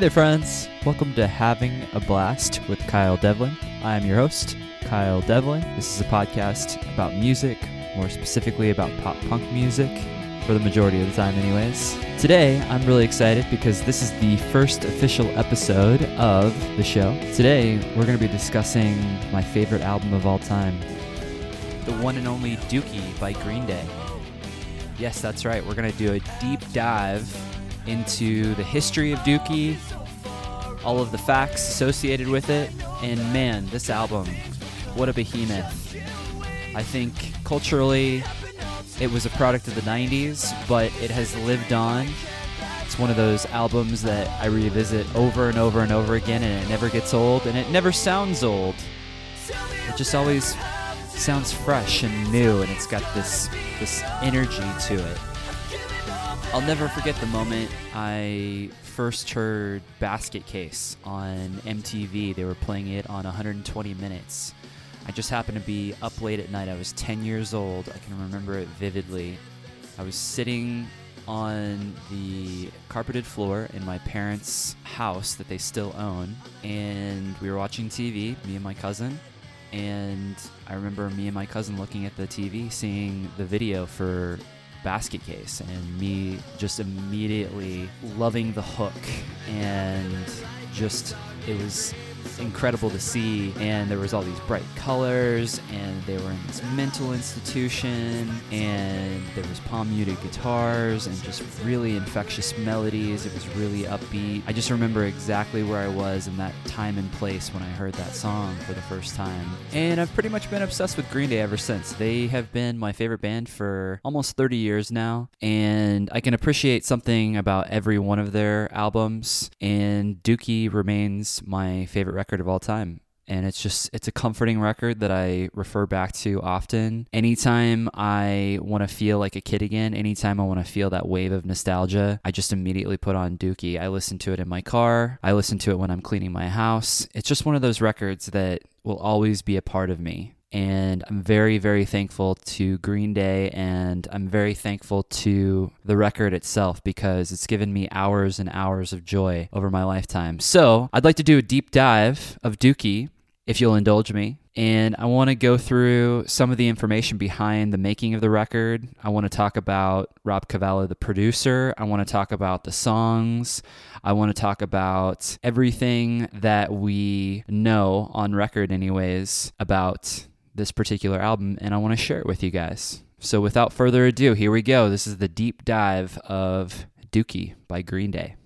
Hey there, friends. Welcome to Having a Blast with Kyle Devlin. I am your host, Kyle Devlin. This is a podcast about music, more specifically about pop punk music, for the majority of the time, anyways. Today, I'm really excited because this is the first official episode of the show. Today, we're going to be discussing my favorite album of all time, the one and only Dookie by Green Day. Yes, that's right. We're going to do a deep dive into the history of Dookie, all of the facts associated with it, and man, this album, what a behemoth. I think culturally, it was a product of the 90s, but it has lived on. It's one of those albums that I revisit over and over and over again, and it never gets old, and it never sounds old. It just always sounds fresh and new, and it's got this this energy to it. I'll never forget the moment I first heard Basket Case on MTV. They were playing it on 120 Minutes. I just happened to be up late at night. I was 10 years old. I can remember it vividly. I was sitting on the carpeted floor in my parents' house that they still own, and we were watching TV, me and my cousin. And I remember me and my cousin looking at the TV, seeing the video for Basket Case, and me just immediately loving the hook and just it was incredible to see and there was all these bright colors and they were in this mental institution and there was palm muted guitars and just really infectious melodies. It was really upbeat. I just remember exactly where i was in that time and place when i heard that song for the first time. And i've pretty much been obsessed with green day ever since. They have been my favorite band for almost 30 years now and i can appreciate something about every one of their albums and dookie remains my favorite record of all time and it's just it's a comforting record that I refer back to often. Anytime I want to feel like a kid again, anytime I want to feel that wave of nostalgia, I just immediately put on Dookie. I listen to it in my car. I listen to it when I'm cleaning my house. It's just one of those records that will always be a part of me. And I'm very, very thankful to Green Day and I'm very thankful to the record itself because it's given me hours and hours of joy over my lifetime. So I'd like to do a deep dive of Dookie, if you'll indulge me. And I want to go through some of the information behind the making of the record. I want to talk about Rob Cavallo, the producer. I want to talk about the songs. I want to talk about everything that we know on record, anyways, about this particular album, and I want to share it with you guys. So, without further ado, here we go. This is the deep dive of Dookie by Green Day.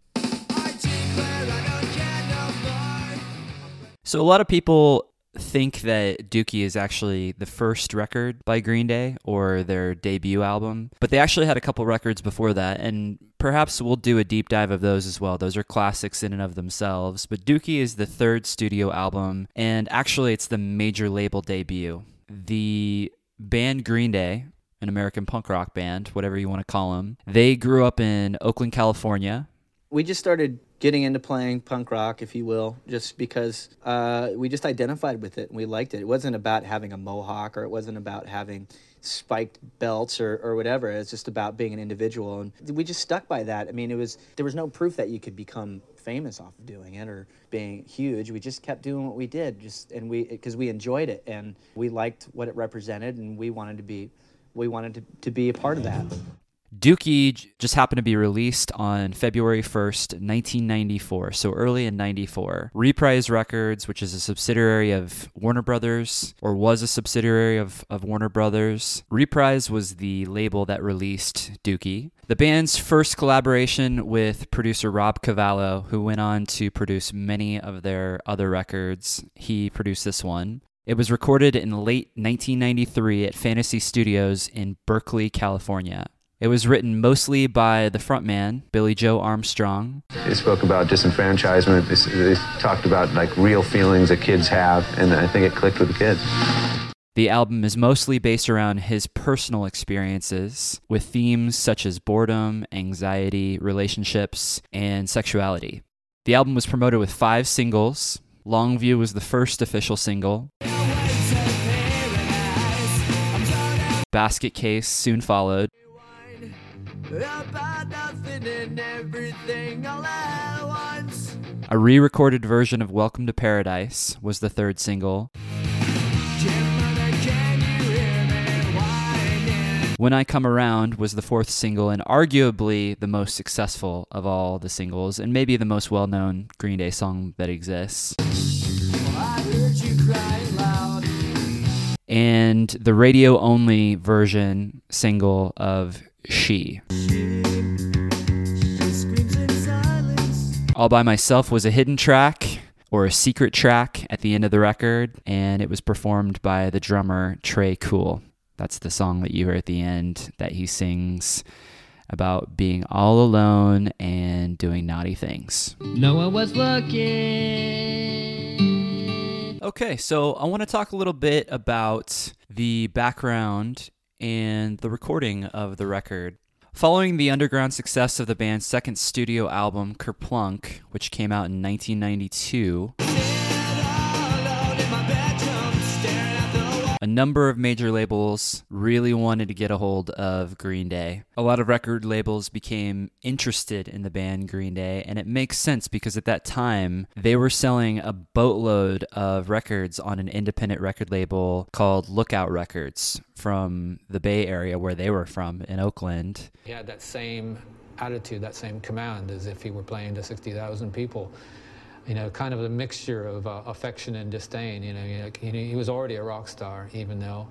So, a lot of people think that Dookie is actually the first record by Green Day or their debut album, but they actually had a couple records before that, and perhaps we'll do a deep dive of those as well. Those are classics in and of themselves, but Dookie is the third studio album, and actually, it's the major label debut. The band Green Day, an American punk rock band, whatever you want to call them, they grew up in Oakland, California. We just started getting into playing punk rock, if you will, just because uh, we just identified with it and we liked it. It wasn't about having a mohawk or it wasn't about having spiked belts or, or whatever. It's just about being an individual. And we just stuck by that. I mean, it was there was no proof that you could become famous off of doing it or being huge. We just kept doing what we did, just and we because we enjoyed it and we liked what it represented and we wanted to be we wanted to, to be a part of that. Dookie just happened to be released on February 1st, 1994, so early in 94. Reprise Records, which is a subsidiary of Warner Brothers, or was a subsidiary of, of Warner Brothers, Reprise was the label that released Dookie. The band's first collaboration with producer Rob Cavallo, who went on to produce many of their other records, he produced this one. It was recorded in late 1993 at Fantasy Studios in Berkeley, California. It was written mostly by the frontman, Billie Joe Armstrong. It spoke about disenfranchisement. It talked about like real feelings that kids have, and I think it clicked with the kids. The album is mostly based around his personal experiences with themes such as boredom, anxiety, relationships, and sexuality. The album was promoted with five singles. Longview was the first official single. Basket Case soon followed. About nothing and everything all at once. A re recorded version of Welcome to Paradise was the third single. When I Come Around was the fourth single and arguably the most successful of all the singles, and maybe the most well known Green Day song that exists. And the radio only version single of She. All by Myself was a hidden track or a secret track at the end of the record, and it was performed by the drummer Tré Cool. That's the song that you hear at the end that he sings about being all alone and doing naughty things. No one was looking. Okay, so I want to talk a little bit about the background and the recording of the record. Following the underground success of the band's second studio album, Kerplunk, which came out in 1992, a number of major labels really wanted to get a hold of Green Day. A lot of record labels became interested in the band Green Day, and it makes sense because at that time they were selling a boatload of records on an independent record label called Lookout Records from the Bay Area where they were from in Oakland. He had that same attitude, that same command as if he were playing to 60,000 people you know, kind of a mixture of uh, affection and disdain. You know, he, he was already a rock star, even though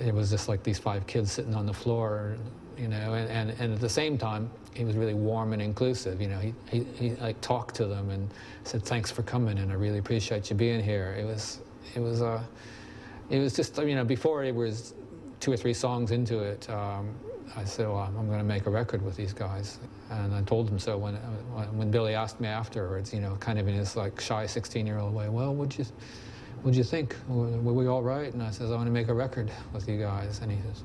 it was just like these five kids sitting on the floor, you know, and, and, and at the same time, he was really warm and inclusive. You know, he, he, he like talked to them and said, thanks for coming and I really appreciate you being here. It was, it was, uh, it was just, you know, before it was two or three songs into it, um, I said, well, I'm going to make a record with these guys. And I told him so when, when Billie asked me afterwards, you know, kind of in his like shy 16 year old way, well, what'd you, what'd you think? Were, were we all right? And I says, I want to make a record with you guys. And he says,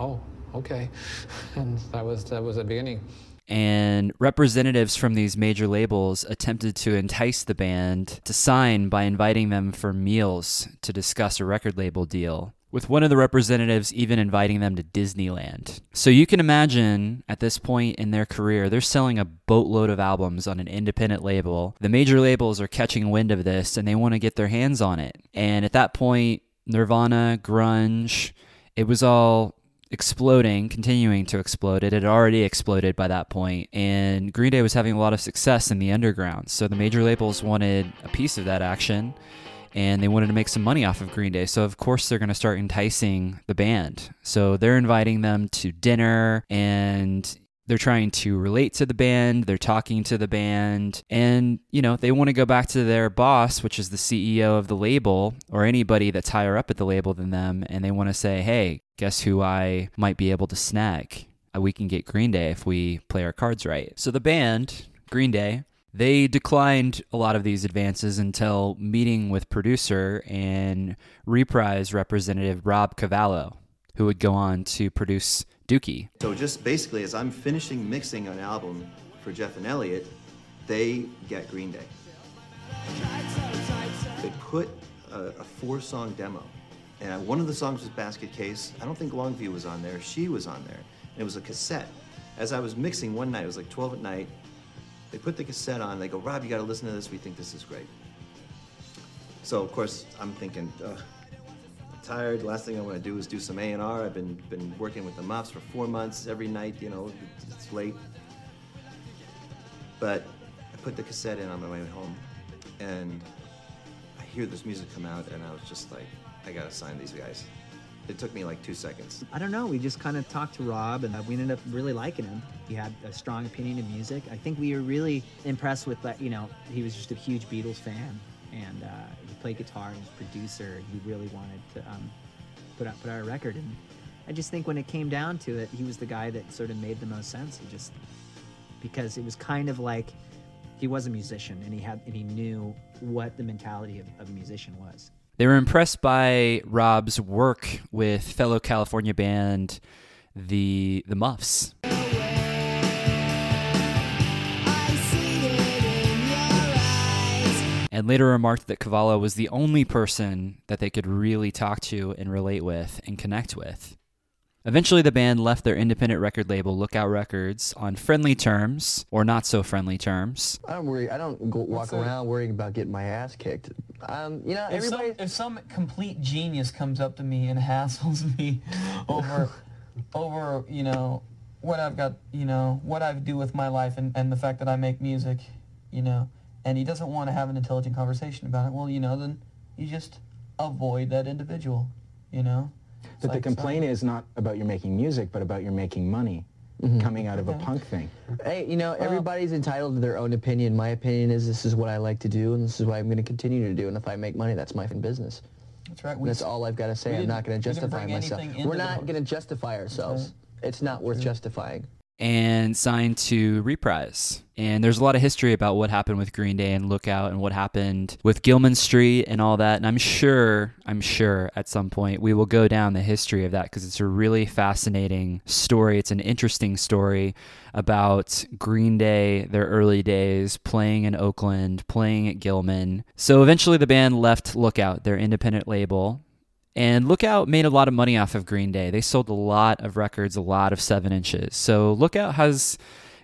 oh, okay. and that was, that was the beginning. And representatives from these major labels attempted to entice the band to sign by inviting them for meals to discuss a record label deal with one of the representatives even inviting them to Disneyland. So you can imagine at this point in their career, they're selling a boatload of albums on an independent label. The major labels are catching wind of this and they want to get their hands on it. And at that point, Nirvana, grunge, it was all exploding, continuing to explode. It had already exploded by that point, and Green Day was having a lot of success in the underground. So the major labels wanted a piece of that action and they wanted to make some money off of Green Day. So, of course, they're going to start enticing the band. So, they're inviting them to dinner and they're trying to relate to the band, they're talking to the band, and you know, they want to go back to their boss, which is the CEO of the label or anybody that's higher up at the label than them, and they want to say, "Hey, guess who I might be able to snag? We can get Green Day if we play our cards right." So the band, Green Day, they declined a lot of these advances until meeting with producer and reprise representative Rob Cavallo, who would go on to produce Dookie. So just basically, as I'm finishing mixing an album for Jeff and Elliott, they get Green Day. They put a, a four-song demo, and one of the songs was Basket Case. I don't think Longview was on there. She was on there, and it was a cassette. As I was mixing one night, it was like 12 at night. They put the cassette on. They go, Rob, you got to listen to this. We think this is great. So of course I'm thinking, I'm tired. Last thing I want to do is do some A and R. I've been been working with the Muffs for four months every night. You know, it's late. But I put the cassette in on my way home, and I hear this music come out, and I was just like, I gotta sign these guys. It took me like two seconds. I don't know. We just kind of talked to Rob, and uh, we ended up really liking him. He had a strong opinion of music. I think we were really impressed with that. You know, he was just a huge Beatles fan, and uh, he played guitar. He was a producer. He really wanted to um, put out put out a record, and I just think when it came down to it, he was the guy that sort of made the most sense. He just because it was kind of like he was a musician, and he had and he knew what the mentality of, of a musician was. They were impressed by Rob's work with fellow California band the the Muffs. And later remarked that Cavallo was the only person that they could really talk to and relate with and connect with. Eventually, the band left their independent record label, Lookout Records, on friendly terms or not so friendly terms. I don't worry. I don't go walk around worrying about getting my ass kicked. Um, you know, If some, if some complete genius comes up to me and hassles me over, over, you know, what I've got, you know, what I do with my life and, and the fact that I make music, you know, and he doesn't want to have an intelligent conversation about it, well, you know, then you just avoid that individual, you know? It's But the complaint so- is not about you're making music, but about you're making money mm-hmm. coming out of a punk thing. Hey, you know, everybody's entitled to their own opinion. My opinion is this is what I like to do, and this is what I'm going to continue to do. And if I make money, that's my f***ing business. That's right. We That's all I've got to say. I'm didn't- going to justify myself. We're not going to justify ourselves. It's not worth justifying. And signed to Reprise. And there's a lot of history about what happened with Green Day and Lookout and what happened with Gilman Street and all that. And I'm sure, I'm sure at some point we will go down the history of that because it's a really fascinating story. It's an interesting story about Green Day, their early days, playing in Oakland, playing at Gilman. So eventually the band left Lookout, their independent label, and Lookout made a lot of money off of Green Day. They sold a lot of records, a lot of seven inches. So Lookout has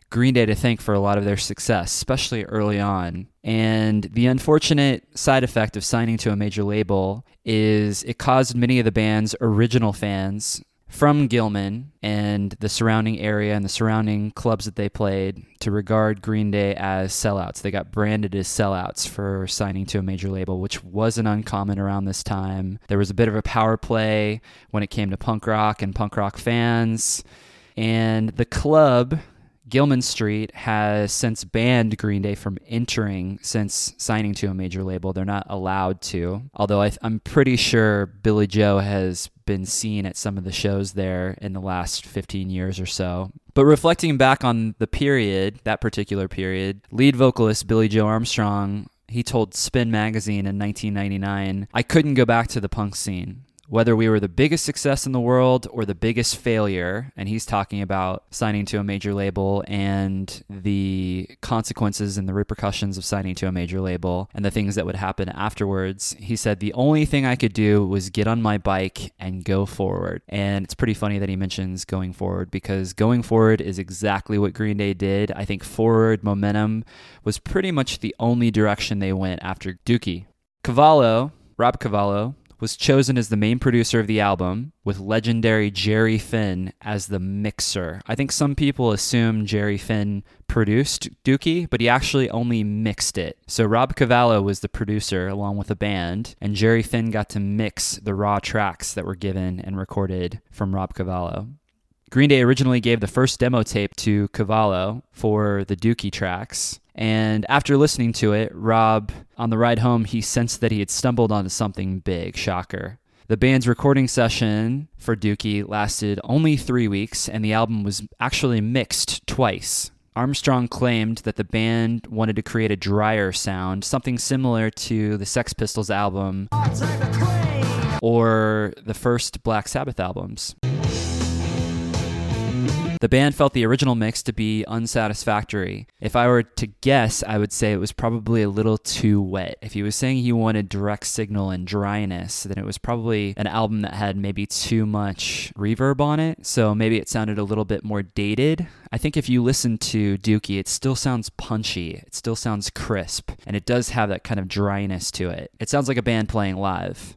Green Day to thank for a lot of their success, especially early on. And the unfortunate side effect of signing to a major label is it caused many of the band's original fans from Gilman and the surrounding area and the surrounding clubs that they played to regard Green Day as sellouts. They got branded as sellouts for signing to a major label, which wasn't uncommon around this time. There was a bit of a power play when it came to punk rock and punk rock fans. And the club, Gilman Street, has since banned Green Day from entering since signing to a major label. They're not allowed to. Although I I'm pretty sure Billie Joe has been seen at some of the shows there in the last 15 years or so. But reflecting back on the period, that particular period, lead vocalist Billie Joe Armstrong, he told Spin Magazine in 1999, I couldn't go back to the punk scene whether we were the biggest success in the world or the biggest failure, and he's talking about signing to a major label and the consequences and the repercussions of signing to a major label and the things that would happen afterwards. He said, The only thing I could do was get on my bike and go forward. And it's pretty funny that he mentions going forward because going forward is exactly what Green Day did. I think forward momentum was pretty much the only direction they went after Dookie. Cavallo, Rob Cavallo, was chosen as the main producer of the album, with legendary Jerry Finn as the mixer. I think some people assume Jerry Finn produced Dookie, but he actually only mixed it. So Rob Cavallo was the producer along with a band, and Jerry Finn got to mix the raw tracks that were given and recorded from Rob Cavallo. Green Day originally gave the first demo tape to Cavallo for the Dookie tracks. And after listening to it, Rob, on the ride home, he sensed that he had stumbled onto something big. Shocker. The band's recording session for Dookie lasted only three weeks, and the album was actually mixed twice. Armstrong claimed that the band wanted to create a drier sound, something similar to the Sex Pistols album or the first Black Sabbath albums. The band felt the original mix to be unsatisfactory. If I were to guess, I would say it was probably a little too wet. If he was saying he wanted direct signal and dryness, then it was probably an album that had maybe too much reverb on it. So maybe it sounded a little bit more dated. I think if you listen to Dookie, it still sounds punchy. It still sounds crisp. And it does have that kind of dryness to it. It sounds like a band playing live.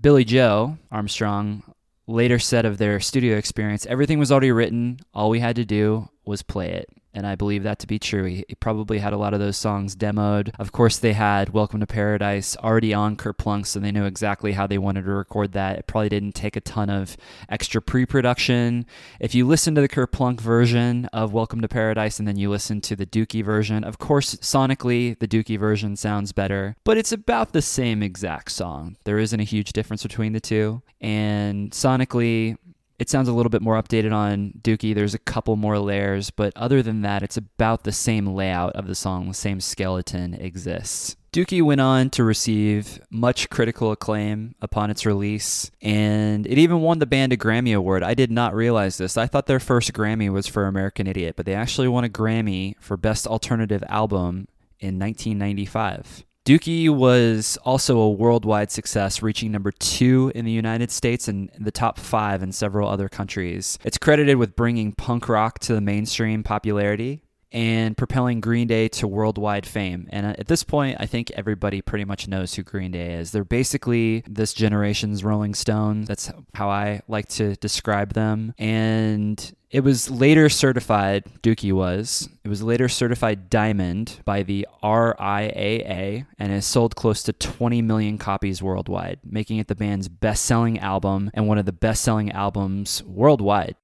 Billie Joe Armstrong later said of their studio experience, everything was already written. All we had to do was play it. And I believe that to be true. He, probably had a lot of those songs demoed. Of course, they had Welcome to Paradise already on Kerplunk, so they knew exactly how they wanted to record that. It probably didn't take a ton of extra pre production. If you listen to the Kerplunk version of Welcome to Paradise and then you listen to the Dookie version, of course, sonically, the Dookie version sounds better, but it's about the same exact song. There isn't a huge difference between the two. And sonically, it sounds a little bit more updated on Dookie. There's a couple more layers, but other than that, it's about the same layout of the song. The same skeleton exists. Dookie went on to receive much critical acclaim upon its release, and it even won the band a Grammy Award. I did not realize this. I thought their first Grammy was for American Idiot, but they actually won a Grammy for Best Alternative Album in 1995. Dookie was also a worldwide success, reaching number two in the United States and the top five in several other countries. It's credited with bringing punk rock to the mainstream popularity and propelling Green Day to worldwide fame. And uh, at this point, I think everybody pretty much knows who Green Day is. They're basically this generation's Rolling Stones. That's how I like to describe them. And it was later certified, Dookie was, it was later certified diamond by the RIAA and has sold close to 20 million copies worldwide, making it the band's best selling album and one of the best selling albums worldwide.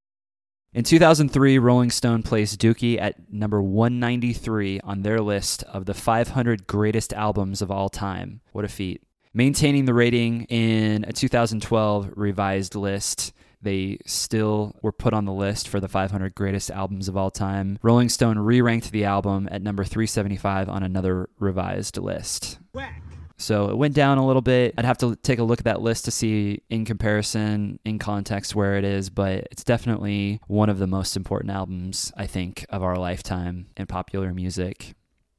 In 2003, Rolling Stone placed Dookie at number 193 on their list of the 500 greatest albums of all time. What a feat. Maintaining the rating in a 2012 revised list, they still were put on the list for the 500 greatest albums of all time. Rolling Stone re ranked the album at number 375 on another revised list. Whack. So it went down a little bit. I'd have to take a look at that list to see in comparison, in context, where it is, but it's definitely one of the most important albums, I think, of our lifetime in popular music.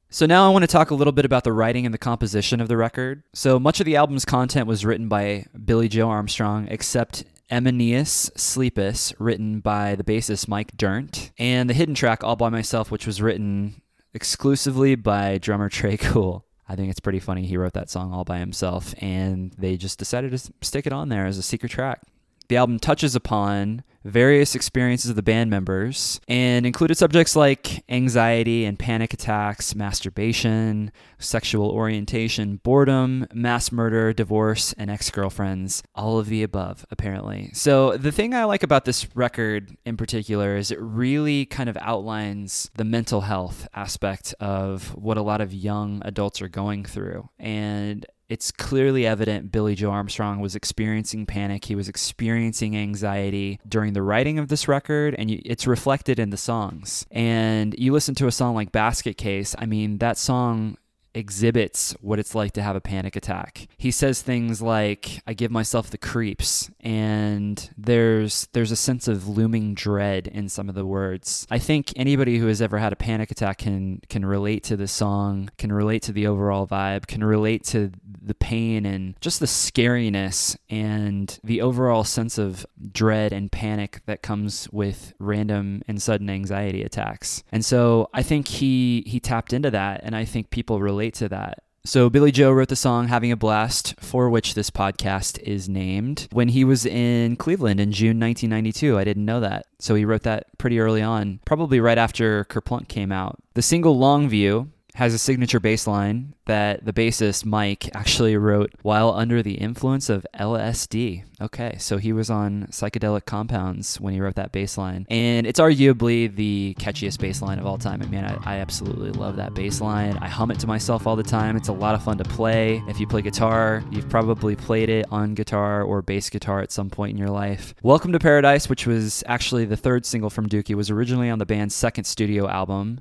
So now I want to talk a little bit about the writing and the composition of the record. So much of the album's content was written by Billie Joe Armstrong, except Emenius Sleepus, written by the bassist Mike Dirnt, and the hidden track All By Myself, which was written exclusively by drummer Tré Cool. I think it's pretty funny. He wrote that song all by himself, and they just decided to stick it on there as a secret track. The album touches upon various experiences of the band members and included subjects like anxiety and panic attacks, masturbation, sexual orientation, boredom, mass murder, divorce, and ex girlfriends. All of the above, apparently. So, the thing I like about this record in particular is it really kind of outlines the mental health aspect of what a lot of young adults are going through. And it's clearly evident Billie Joe Armstrong was experiencing panic. He was experiencing anxiety during the writing of this record, and it's reflected in the songs. And you listen to a song like Basket Case, I mean, that song exhibits what it's like to have a panic attack. He says things like I give myself the creeps and there's there's a sense of looming dread in some of the words. I think anybody who has ever had a panic attack can can relate to the song, can relate to the overall vibe, can relate to the pain and just the scariness and the overall sense of dread and panic that comes with random and sudden anxiety attacks. And so I think he he tapped into that and I think people relate relate to that. So, Billie Joe wrote the song Having a Blast, for which this podcast is named, when he was in Cleveland in June 1992. I didn't know that. So, he wrote that pretty early on, probably right after Kerplunk came out. The single Longview has a signature bass line that the bassist Mike actually wrote while under the influence of LSD. Okay, so he was on psychedelic compounds when he wrote that bass line. And it's arguably the catchiest bass line of all time. I mean, I, I absolutely love that bass line. I hum it to myself all the time. It's a lot of fun to play. If you play guitar, you've probably played it on guitar or bass guitar at some point in your life. Welcome to Paradise, which was actually the third single from Dookie, was originally on the band's second studio album.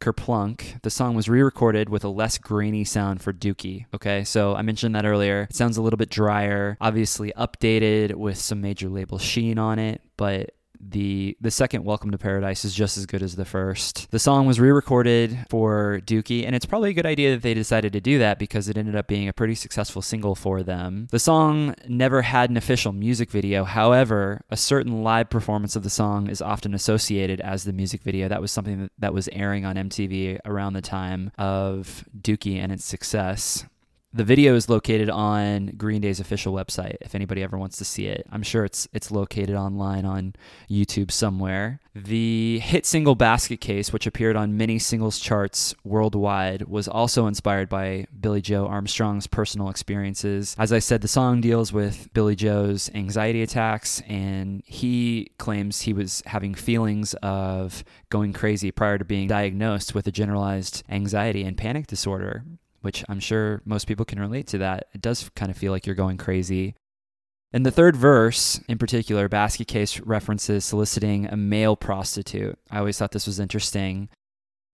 Kerplunk, the song was re recorded with a less grainy sound for Dookie. Okay, so I mentioned that earlier. It sounds a little bit drier, obviously updated with some major label sheen on it, but the the second Welcome to Paradise is just as good as the first. The song was re-recorded for Dookie, and it's probably a good idea that they decided to do that because it ended up being a pretty successful single for them. The song never had an official music video. However, a certain live performance of the song is often associated as the music video. That was something that, that was airing on MTV around the time of Dookie and its success. The video is located on Green Day's official website. If anybody ever wants to see it, I'm sure it's it's located online on YouTube somewhere. The hit single "Basket Case," which appeared on many singles charts worldwide, was also inspired by Billie Joe Armstrong's personal experiences. As I said, the song deals with Billie Joe's anxiety attacks, and he claims he was having feelings of going crazy prior to being diagnosed with a generalized anxiety and panic disorder which I'm sure most people can relate to that. It does kind of feel like you're going crazy. In the third verse, in particular, Basket Case references soliciting a male prostitute. I always thought this was interesting.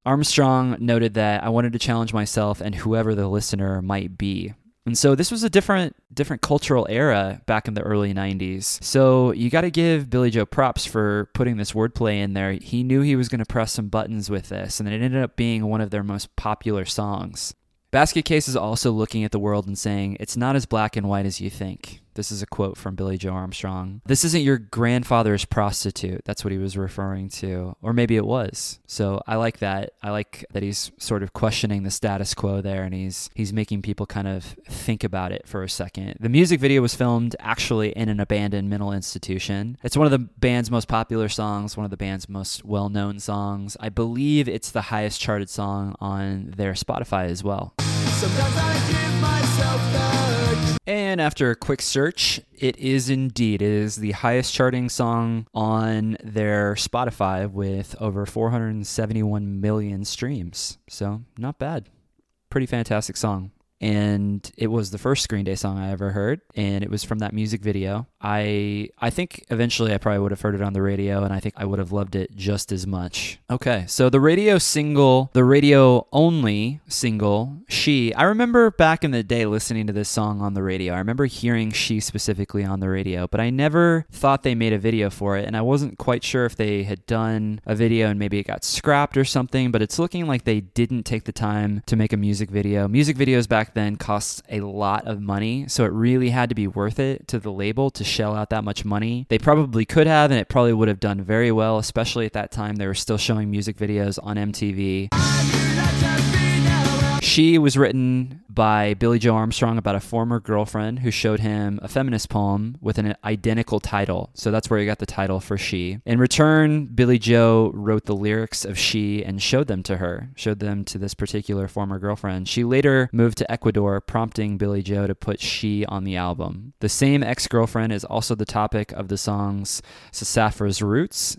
Armstrong noted that I wanted to challenge myself and whoever the listener might be. And so this was a different different cultural era back in the early 90s. So you got to give Billie Joe props for putting this wordplay in there. He knew he was going to press some buttons with this and it ended up being one of their most popular songs. Basket Case is also looking at the world and saying, it's not as black and white as you think. This is a quote from Billie Joe Armstrong. This isn't your grandfather's prostitute. That's what he was referring to. Or maybe it was. So I like that. I like that he's sort of questioning the status quo there and he's he's making people kind of think about it for a second. The music video was filmed actually in an abandoned mental institution. It's one of the band's most popular songs, one of the band's most well-known songs. I believe it's the highest charted song on their Spotify as well. And after a quick search, it is indeed. It is the highest charting song on their Spotify with over 471 million streams. So, not bad. Pretty fantastic song and it was the first Green Day song I ever heard, and it was from that music video. I I think eventually I probably would have heard it on the radio, and I think I would have loved it just as much. Okay, so the radio single, the radio only single, "She." I remember back in the day listening to this song on the radio. I remember hearing "She" specifically on the radio, but I never thought they made a video for it, and I wasn't quite sure if they had done a video and maybe it got scrapped or something. But it's looking like they didn't take the time to make a music video. Music videos back then cost a lot of money, so it really had to be worth it to the label to shell out that much money. They probably could have, and it probably would have done very well, especially at that time. They were still showing music videos on MTV. She was written by Billie Joe Armstrong about a former girlfriend who showed him a feminist poem with an identical title. So that's where he got the title for She. In return, Billie Joe wrote the lyrics of She and showed them to her, showed them to this particular former girlfriend. She later moved to Ecuador, prompting Billie Joe to put She on the album. The same ex girlfriend is also the topic of the songs Sassafras Roots,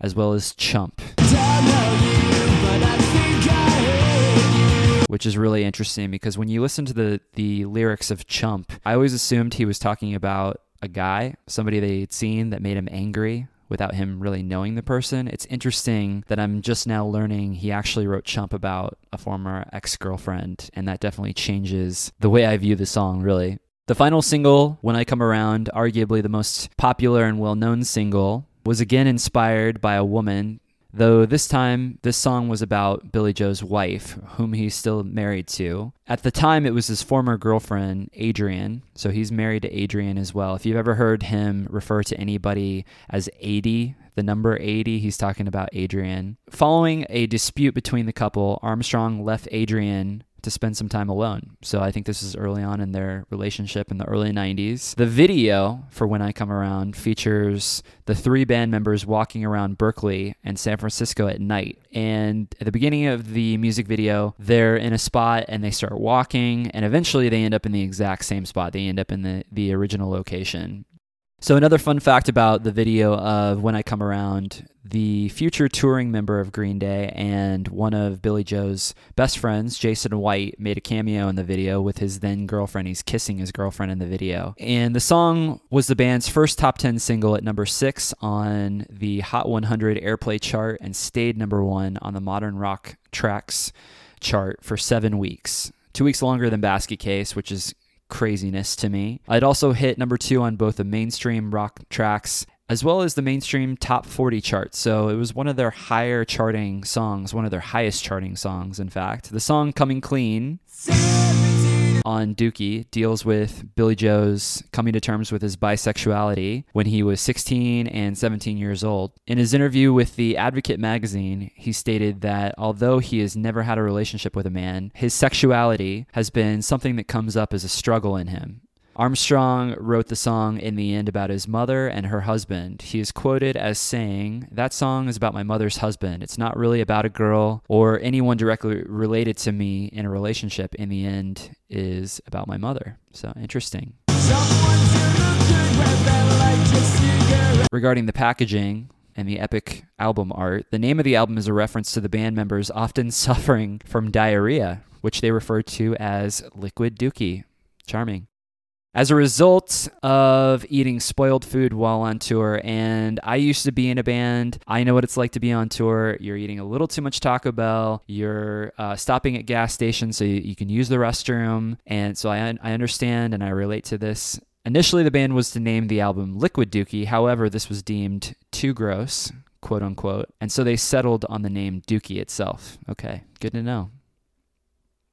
as well as Chump which is really interesting because when you listen to the the lyrics of Chump, I always assumed he was talking about a guy, somebody they'd seen that made him angry without him really knowing the person. It's interesting that I'm just now learning he actually wrote Chump about a former ex-girlfriend and that definitely changes the way I view the song, really. The final single, When I Come Around, arguably the most popular and well-known single, was again inspired by a woman though this time this song was about Billie Joe's wife, whom he's still married to. At the time, it was his former girlfriend, Adrienne. so he's married to Adrienne as well. If you've ever heard him refer to anybody as 80, the number 80, he's talking about Adrienne. Following a dispute between the couple, Armstrong left Adrienne to spend some time alone. So I think this is early on in their relationship in the early 90s. The video for When I Come Around features the three band members walking around Berkeley and San Francisco at night. And at the beginning of the music video, they're in a spot and they start walking, and eventually they end up in the exact same spot. They end up in the, the original location. So, another fun fact about the video of When I Come Around the future touring member of Green Day and one of Billie Joe's best friends, Jason White, made a cameo in the video with his then girlfriend. He's kissing his girlfriend in the video. And the song was the band's first top 10 single at number six on the Hot 100 airplay chart and stayed number one on the Modern Rock Tracks chart for seven weeks. Two weeks longer than Basket Case, which is craziness to me. I'd also hit number two on both the mainstream rock tracks as well as the mainstream top 40 charts. So it was one of their higher charting songs, one of their highest charting songs, in fact. The song Coming Clean on Dookie deals with Billie Joe's coming to terms with his bisexuality when he was 16 and 17 years old. In his interview with the Advocate magazine, he stated that although he has never had a relationship with a man, his sexuality has been something that comes up as a struggle in him. Armstrong wrote the song in the end about his mother and her husband. He is quoted as saying, That song is about my mother's husband. It's not really about a girl or anyone directly related to me in a relationship. In the end, is about my mother. So interesting. Regarding the packaging, and the epic album art. The name of the album is a reference to the band members often suffering from diarrhea, which they refer to as liquid dookie. Charming. As a result of eating spoiled food while on tour, and I used to be in a band, I know what it's like to be on tour. You're eating a little too much Taco Bell, you're uh, stopping at gas stations so you, can use the restroom. And so I, I understand and I relate to this. Initially, the band was to name the album Liquid Dookie. However, this was deemed too gross, quote unquote. And so they settled on the name Dookie itself. Okay, good to know.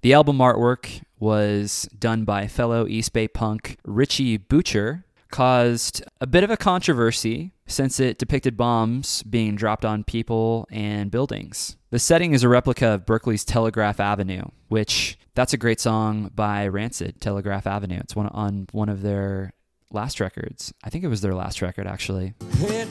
The album artwork was done by fellow East Bay punk Richie Bucher, caused a bit of a controversy since it depicted bombs being dropped on people and buildings. The setting is a replica of Berkeley's Telegraph Avenue, which that's a great song by Rancid, Telegraph Avenue. It's one on one of their last records. I think it was their last record actually. Hey,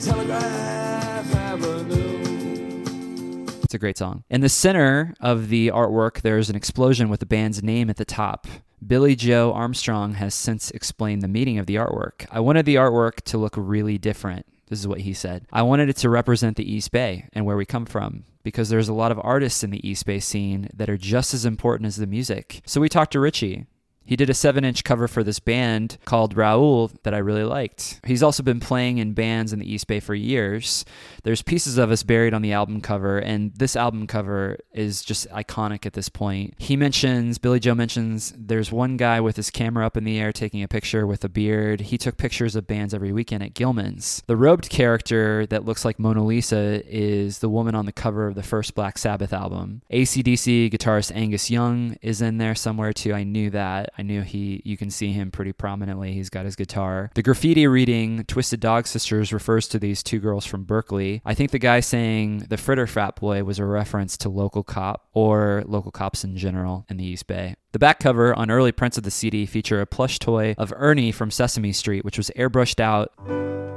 it's a great song. In the center of the artwork, there's an explosion with the band's name at the top. Billie Joe Armstrong has since explained the meaning of the artwork. I wanted the artwork to look really different. This is what he said. I wanted it to represent the East Bay and where we come from because there's a lot of artists in the East Bay scene that are just as important as the music. So we talked to Richie, he did a seven inch cover for this band called Raooul that I really liked. He's also been playing in bands in the East Bay for years. There's pieces of us buried on the album cover, and this album cover is just iconic at this point. He mentions, Billie Joe mentions, there's one guy with his camera up in the air taking a picture with a beard. He took pictures of bands every weekend at Gilman's. The robed character that looks like Mona Lisa is the woman on the cover of the first Black Sabbath album. ACDC guitarist Angus Young is in there somewhere too. I knew that. I knew he you can see him pretty prominently. He's got his guitar. The graffiti reading Twisted Dog Sisters refers to these two girls from Berkeley. I think the guy saying the Fritter Frat Boy was a reference to local cop or local cops in general in the East Bay. The back cover on early prints of the CD feature a plush toy of Ernie from Sesame Street, which was airbrushed out.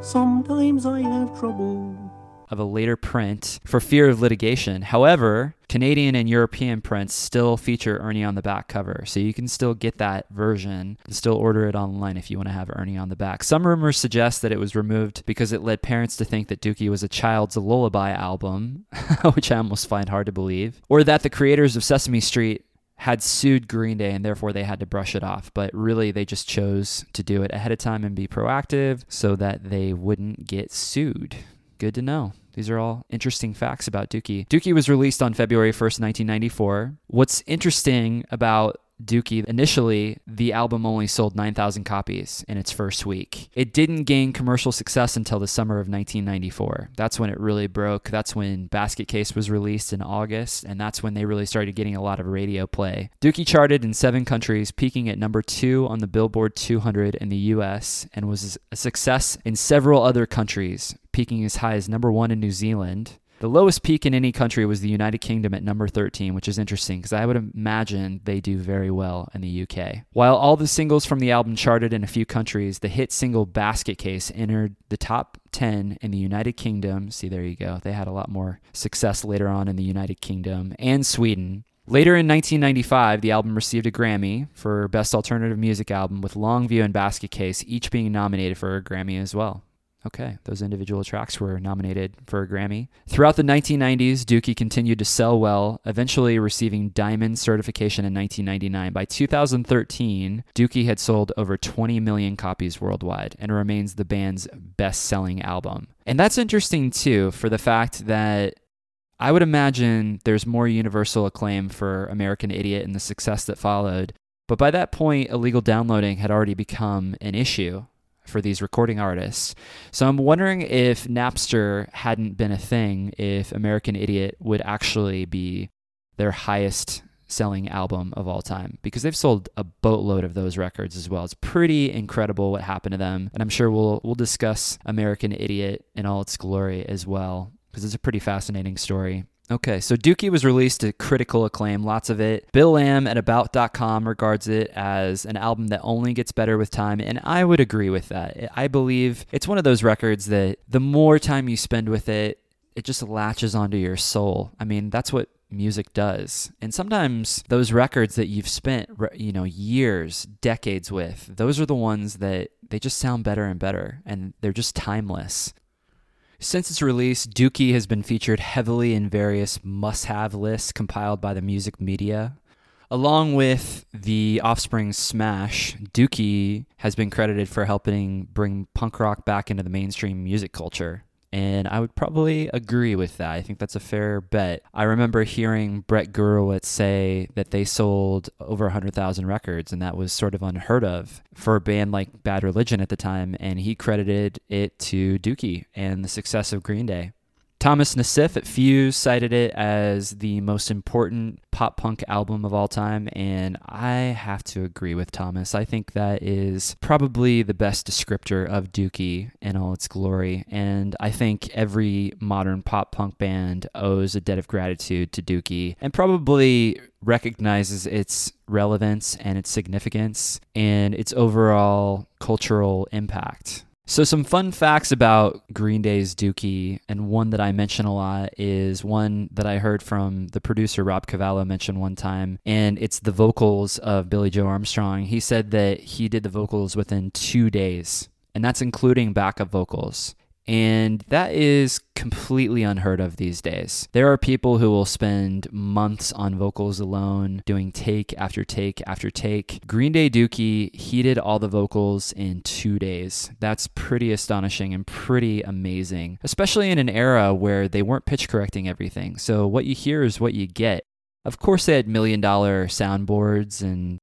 Sometimes I have trouble of a later print for fear of litigation. However, Canadian and European prints still feature Ernie on the back cover, so you can still get that version and still order it online if you want to have Ernie on the back. Some rumors suggest that it was removed because it led parents to think that Dookie was a child's lullaby album, which I almost find hard to believe, or that the creators of Sesame Street had sued Green Day and therefore they had to brush it off. But really, they just chose to do it ahead of time and be proactive so that they wouldn't get sued. Good to know. These are all interesting facts about Dookie. Dookie was released on February 1st, 1994. What's interesting about Dookie, initially, the album only sold 9,000 copies in its first week. It didn't gain commercial success until the summer of 1994. That's when it really broke. That's when Basket Case was released in August, and that's when they really started getting a lot of radio play. Dookie charted in seven countries, peaking at number two on the Billboard 200 in the US, and was a success in several other countries, peaking as high as number one in New Zealand, the lowest peak in any country was the United Kingdom at number 13, which is interesting because I would imagine they do very well in the UK. While all the singles from the album charted in a few countries, the hit single Basket Case entered the top 10 in the United Kingdom. See, there you go. They had a lot more success later on in the United Kingdom and Sweden. Later in 1995, the album received a Grammy for Best Alternative Music Album, with Longview and Basket Case each being nominated for a Grammy as well. Okay, those individual tracks were nominated for a Grammy. Throughout the 1990s, Dookie continued to sell well, eventually receiving Diamond certification in 1999. By 2013, Dookie had sold over 20 million copies worldwide and remains the band's best selling album. And that's interesting too, for the fact that I would imagine there's more universal acclaim for American Idiot and the success that followed. But by that point, illegal downloading had already become an issue for these recording artists. So I'm wondering if Napster hadn't been a thing, if American Idiot would actually be their highest selling album of all time because they've sold a boatload of those records as well. It's pretty incredible what happened to them. And I'm sure we'll we'll discuss American Idiot in all its glory as well because it's a pretty fascinating story. Okay, so Dookie was released to critical acclaim, lots of it. Bill Lamb at About.com regards it as an album that only gets better with time, and I would agree with that. I believe it's one of those records that the more time you spend with it, it just latches onto your soul. I mean, that's what music does. And sometimes those records that you've spent, you know, years, decades with, those are the ones that they just sound better and better and they're just timeless. Since its release, Dookie has been featured heavily in various must have lists compiled by the music media. Along with the Offspring Smash, Dookie has been credited for helping bring punk rock back into the mainstream music culture. And I would probably agree with that. I think that's a fair bet. I remember hearing Brett Gurewitz say that they sold over 100,000 records, and that was sort of unheard of for a band like Bad Religion at the time. And he credited it to Dookie and the success of Green Day. Thomas Nassiff at Fuse cited it as the most important pop punk album of all time, and I have to agree with Thomas. I think that is probably the best descriptor of Dookie in all its glory, and I think every modern pop punk band owes a debt of gratitude to Dookie, and probably recognizes its relevance and its significance and its overall cultural impact. So, some fun facts about Green Day's Dookie, and one that I mention a lot is one that I heard from the producer Rob Cavallo mention one time, and it's the vocals of Billie Joe Armstrong. He said that he did the vocals within two days, and that's including backup vocals. And that is completely unheard of these days. There are people who will spend months on vocals alone, doing take after take after take. Green Day Dookie, he did all the vocals in two days. That's pretty astonishing and pretty amazing, especially in an era where they weren't pitch correcting everything. So what you hear is what you get. Of course, they had million dollar soundboards and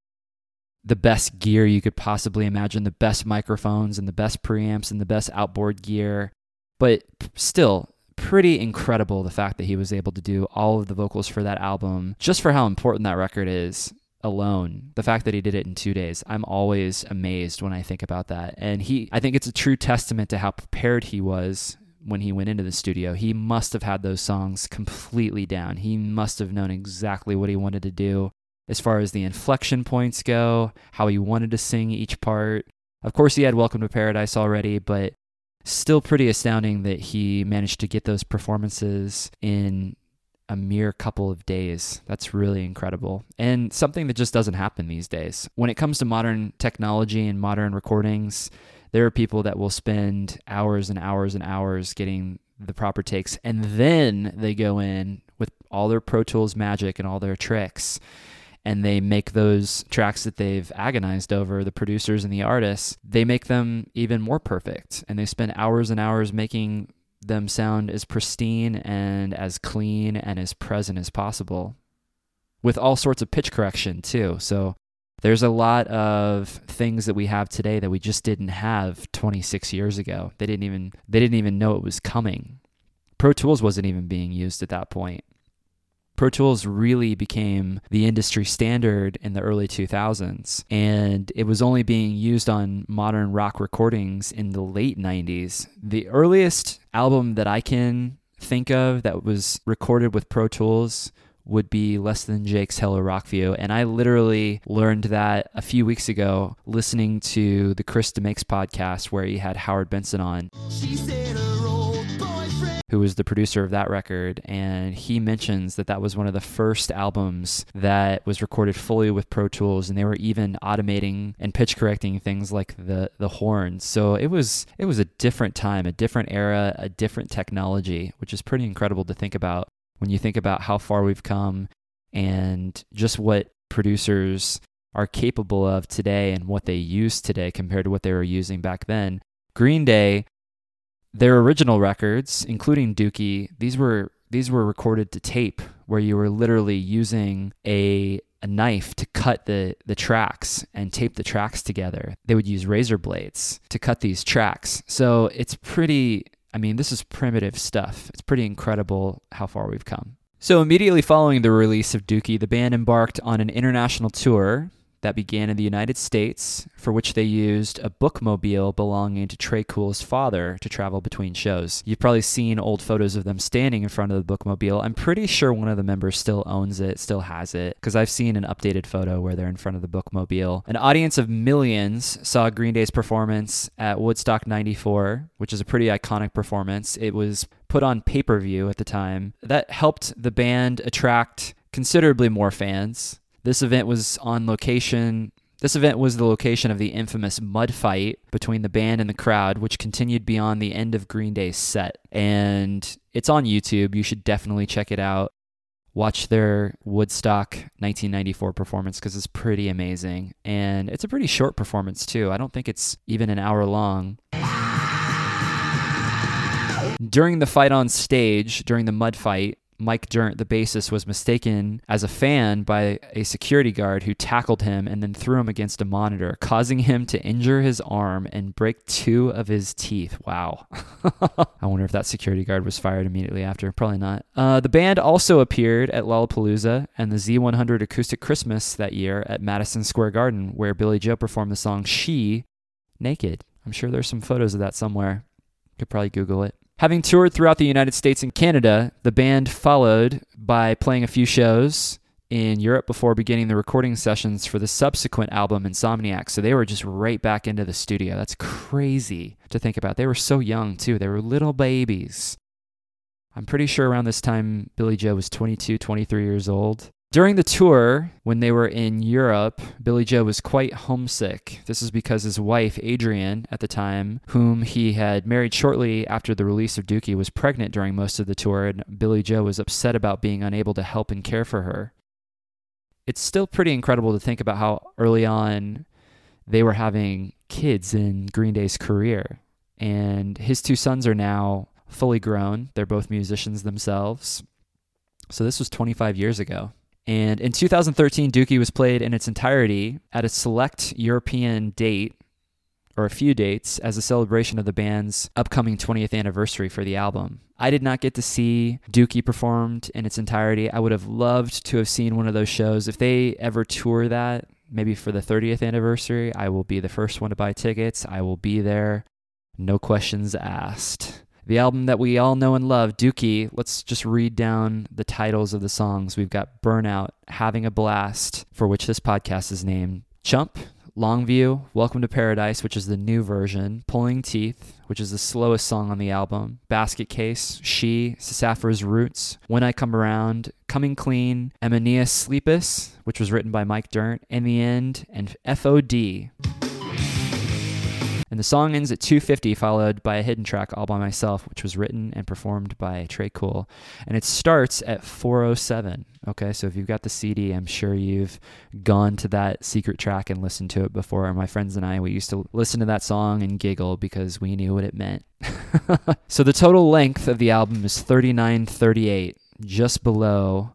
the best gear you could possibly imagine, the best microphones and the best preamps and the best outboard gear. But still, pretty incredible the fact that he was able to do all of the vocals for that album, just for how important that record is alone. The fact that he did it in two days, I'm always amazed when I think about that. And he, I think it's a true testament to how prepared he was when he went into the studio. He must have had those songs completely down. He must have known exactly what he wanted to do as far as the inflection points go, how he wanted to sing each part. Of course, he had Welcome to Paradise already, but still pretty astounding that he managed to get those performances in a mere couple of days. That's really incredible. And something that just doesn't happen these days. When it comes to modern technology and modern recordings, there are people that will spend hours and hours and hours getting the proper takes, and then they go in with all their Pro Tools magic and all their tricks and they make those tracks that they've agonized over, the producers and the artists, they make them even more perfect. And they spend hours and hours making them sound as pristine and as clean and as present as possible with all sorts of pitch correction too. So there's a lot of things that we have today that we just didn't have 26 years ago. They didn't even they didn't even know it was coming. Pro Tools wasn't even being used at that point. Pro Tools really became the industry standard in the early 2000s, and it was only being used on modern rock recordings in the late 90s. The earliest album that I can think of that was recorded with Pro Tools would be Less Than Jake's Hello Rockview. And I literally learned that a few weeks ago listening to the Chris DeMakes podcast where he had Howard Benson on who was the producer of that record, and he mentions that that was one of the first albums that was recorded fully with Pro Tools, and they were even automating and pitch correcting things like the the horns. So it was it was a different time, a different era, a different technology, which is pretty incredible to think about when you think about how far we've come and just what producers are capable of today and what they use today compared to what they were using back then. Green Day their original records, including Dookie, these were these were recorded to tape where you were literally using a a knife to cut the, the tracks and tape the tracks together. They would use razor blades to cut these tracks. So it's pretty, I mean, this is primitive stuff. It's pretty incredible how far we've come. So immediately following the release of Dookie, the band embarked on an international tour that began in the United States, for which they used a bookmobile belonging to Tré Cool's father to travel between shows. You've probably seen old photos of them standing in front of the bookmobile. I'm pretty sure one of the members still owns it, still has it, because I've seen an updated photo where they're in front of the bookmobile. An audience of millions saw Green Day's performance at Woodstock 94, which is a pretty iconic performance. It was put on pay per view at the time. That helped the band attract considerably more fans. This event was on location. This event was the location of the infamous mud fight between the band and the crowd, which continued beyond the end of Green Day's set. And it's on YouTube. You should definitely check it out. watch their Woodstock 1994 performance because it's pretty amazing. And it's a pretty short performance, too. I don't think it's even an hour long. During the fight on stage, during the mud fight, Mike Dirnt, the bassist, was mistaken as a fan by a security guard who tackled him and then threw him against a monitor, causing him to injure his arm and break two of his teeth. Wow. I wonder if that security guard was fired immediately after. Probably not. Uh, the band also appeared at Lollapalooza and the Z100 Acoustic Christmas that year at Madison Square Garden, where Billie Joe performed the song She naked. I'm sure there's some photos of that somewhere. Could probably Google it. Having toured throughout the United States and Canada, the band followed by playing a few shows in Europe before beginning the recording sessions for the subsequent album Insomniac. So they were just right back into the studio. That's crazy to think about. They were so young too. They were little babies. I'm pretty sure around this time Billie Joe was 22, 23 years old. During the tour, when they were in Europe, Billie Joe was quite homesick. This is because his wife, Adrienne, at the time, whom he had married shortly after the release of Dookie, was pregnant during most of the tour, and Billie Joe was upset about being unable to help and care for her. It's still pretty incredible to think about how early on they were having kids in Green Day's career. And his two sons are now fully grown. They're both musicians themselves. So this was 25 years ago. And in 2013, Dookie was played in its entirety at a select European date or a few dates as a celebration of the band's upcoming 20th anniversary for the album. I did not get to see Dookie performed in its entirety. I would have loved to have seen one of those shows. If they ever tour that, maybe for the 30th anniversary, I will be the first one to buy tickets. I will be there. No questions asked the album that we all know and love, Dookie. Let's just read down the titles of the songs. We've got Burnout, Having a Blast, for which this podcast is named, Chump, Longview, Welcome to Paradise, which is the new version, Pulling Teeth, which is the slowest song on the album, Basket Case, She, Sassafras Roots, When I Come Around, Coming Clean, Emenius Sleepus, which was written by Mike Dirnt, In the End, and FOD. And the song ends at 250, followed by a hidden track all by myself, which was written and performed by Tré Cool. And it starts at 407. Okay, so if you've got the CD, I'm sure you've gone to that secret track and listened to it before. My friends and I, we used to listen to that song and giggle because we knew what it meant. so the total length of the album is 3938, just below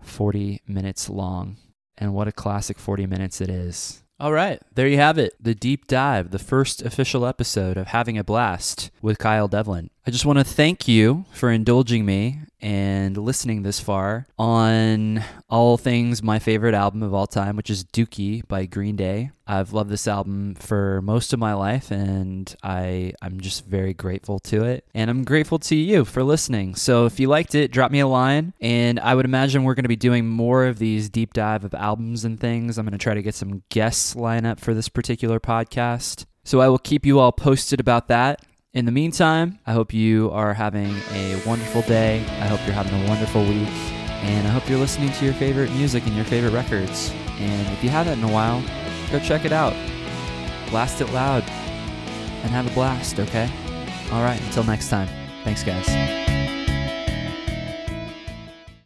40 minutes long. And what a classic 40 minutes it is. All right, there you have it. The deep dive, the first official episode of Having a Blast with Kyle Devlin. I just want to thank you for indulging me and listening this far on all things my favorite album of all time, which is Dookie by Green Day. I've loved this album for most of my life and I I'm just very grateful to it. And I'm grateful to you for listening. So if you liked it, drop me a line and I would imagine we're going to be doing more of these deep dive of albums and things. I'm going to try to get some guests line up for this particular podcast. So I will keep you all posted about that. In the meantime, I hope you are having a wonderful day. I hope you're having a wonderful week. And I hope you're listening to your favorite music and your favorite records. And if you haven't in a while, go check it out. Blast it loud and have a blast, okay? All right, until next time. Thanks, guys.